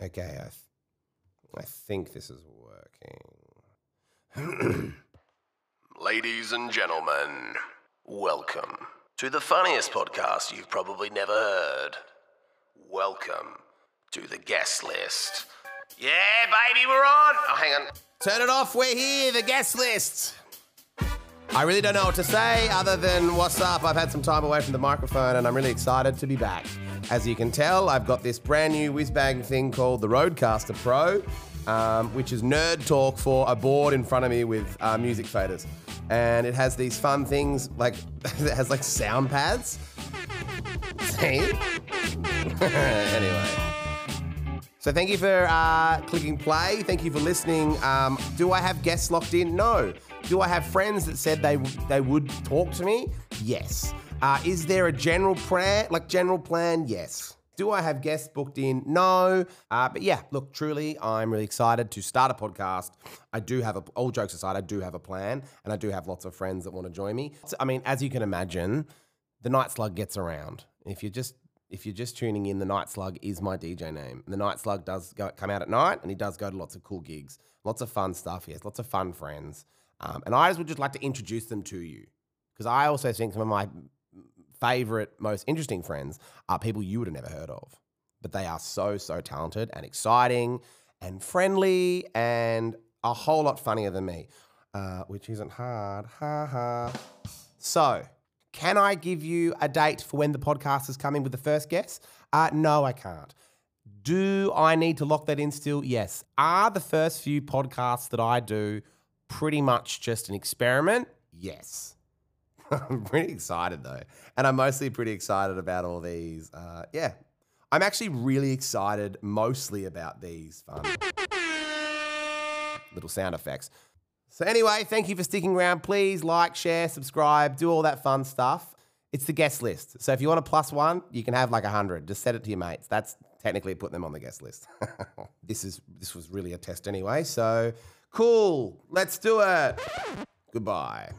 Okay, I, th- I think this is working. Ladies and gentlemen, welcome to the funniest podcast you've probably never heard. Welcome to the guest list. Yeah, baby, we're on. Oh, hang on. Turn it off, we're here, the guest list. I really don't know what to say other than what's up. I've had some time away from the microphone and I'm really excited to be back. As you can tell, I've got this brand new whiz-bang thing called the RODECaster Pro, um, which is nerd talk for a board in front of me with uh, music faders. And it has these fun things like, it has like sound pads. See? anyway. So thank you for uh, clicking play. Thank you for listening. Um, do I have guests locked in? No. Do I have friends that said they they would talk to me? Yes. Uh, is there a general plan, like general plan? Yes. Do I have guests booked in? No. Uh, but yeah, look, truly, I'm really excited to start a podcast. I do have a, all jokes aside, I do have a plan, and I do have lots of friends that want to join me. I mean, as you can imagine, the Night Slug gets around. If you're just if you're just tuning in, the Night Slug is my DJ name. The Night Slug does go, come out at night, and he does go to lots of cool gigs, lots of fun stuff. He has lots of fun friends, um, and I just would just like to introduce them to you because I also think some of my favorite, most interesting friends are people you would have never heard of, but they are so so talented and exciting and friendly and a whole lot funnier than me, uh, which isn't hard. Ha ha. So. Can I give you a date for when the podcast is coming with the first guest? Uh, no, I can't. Do I need to lock that in still? Yes. Are the first few podcasts that I do pretty much just an experiment? Yes. I'm pretty excited though. And I'm mostly pretty excited about all these. Uh, yeah. I'm actually really excited mostly about these fun little sound effects. So, anyway, thank you for sticking around. Please like, share, subscribe, do all that fun stuff. It's the guest list. So, if you want a plus one, you can have like a hundred. Just set it to your mates. That's technically putting them on the guest list. this is this was really a test anyway. So, cool. Let's do it. Goodbye.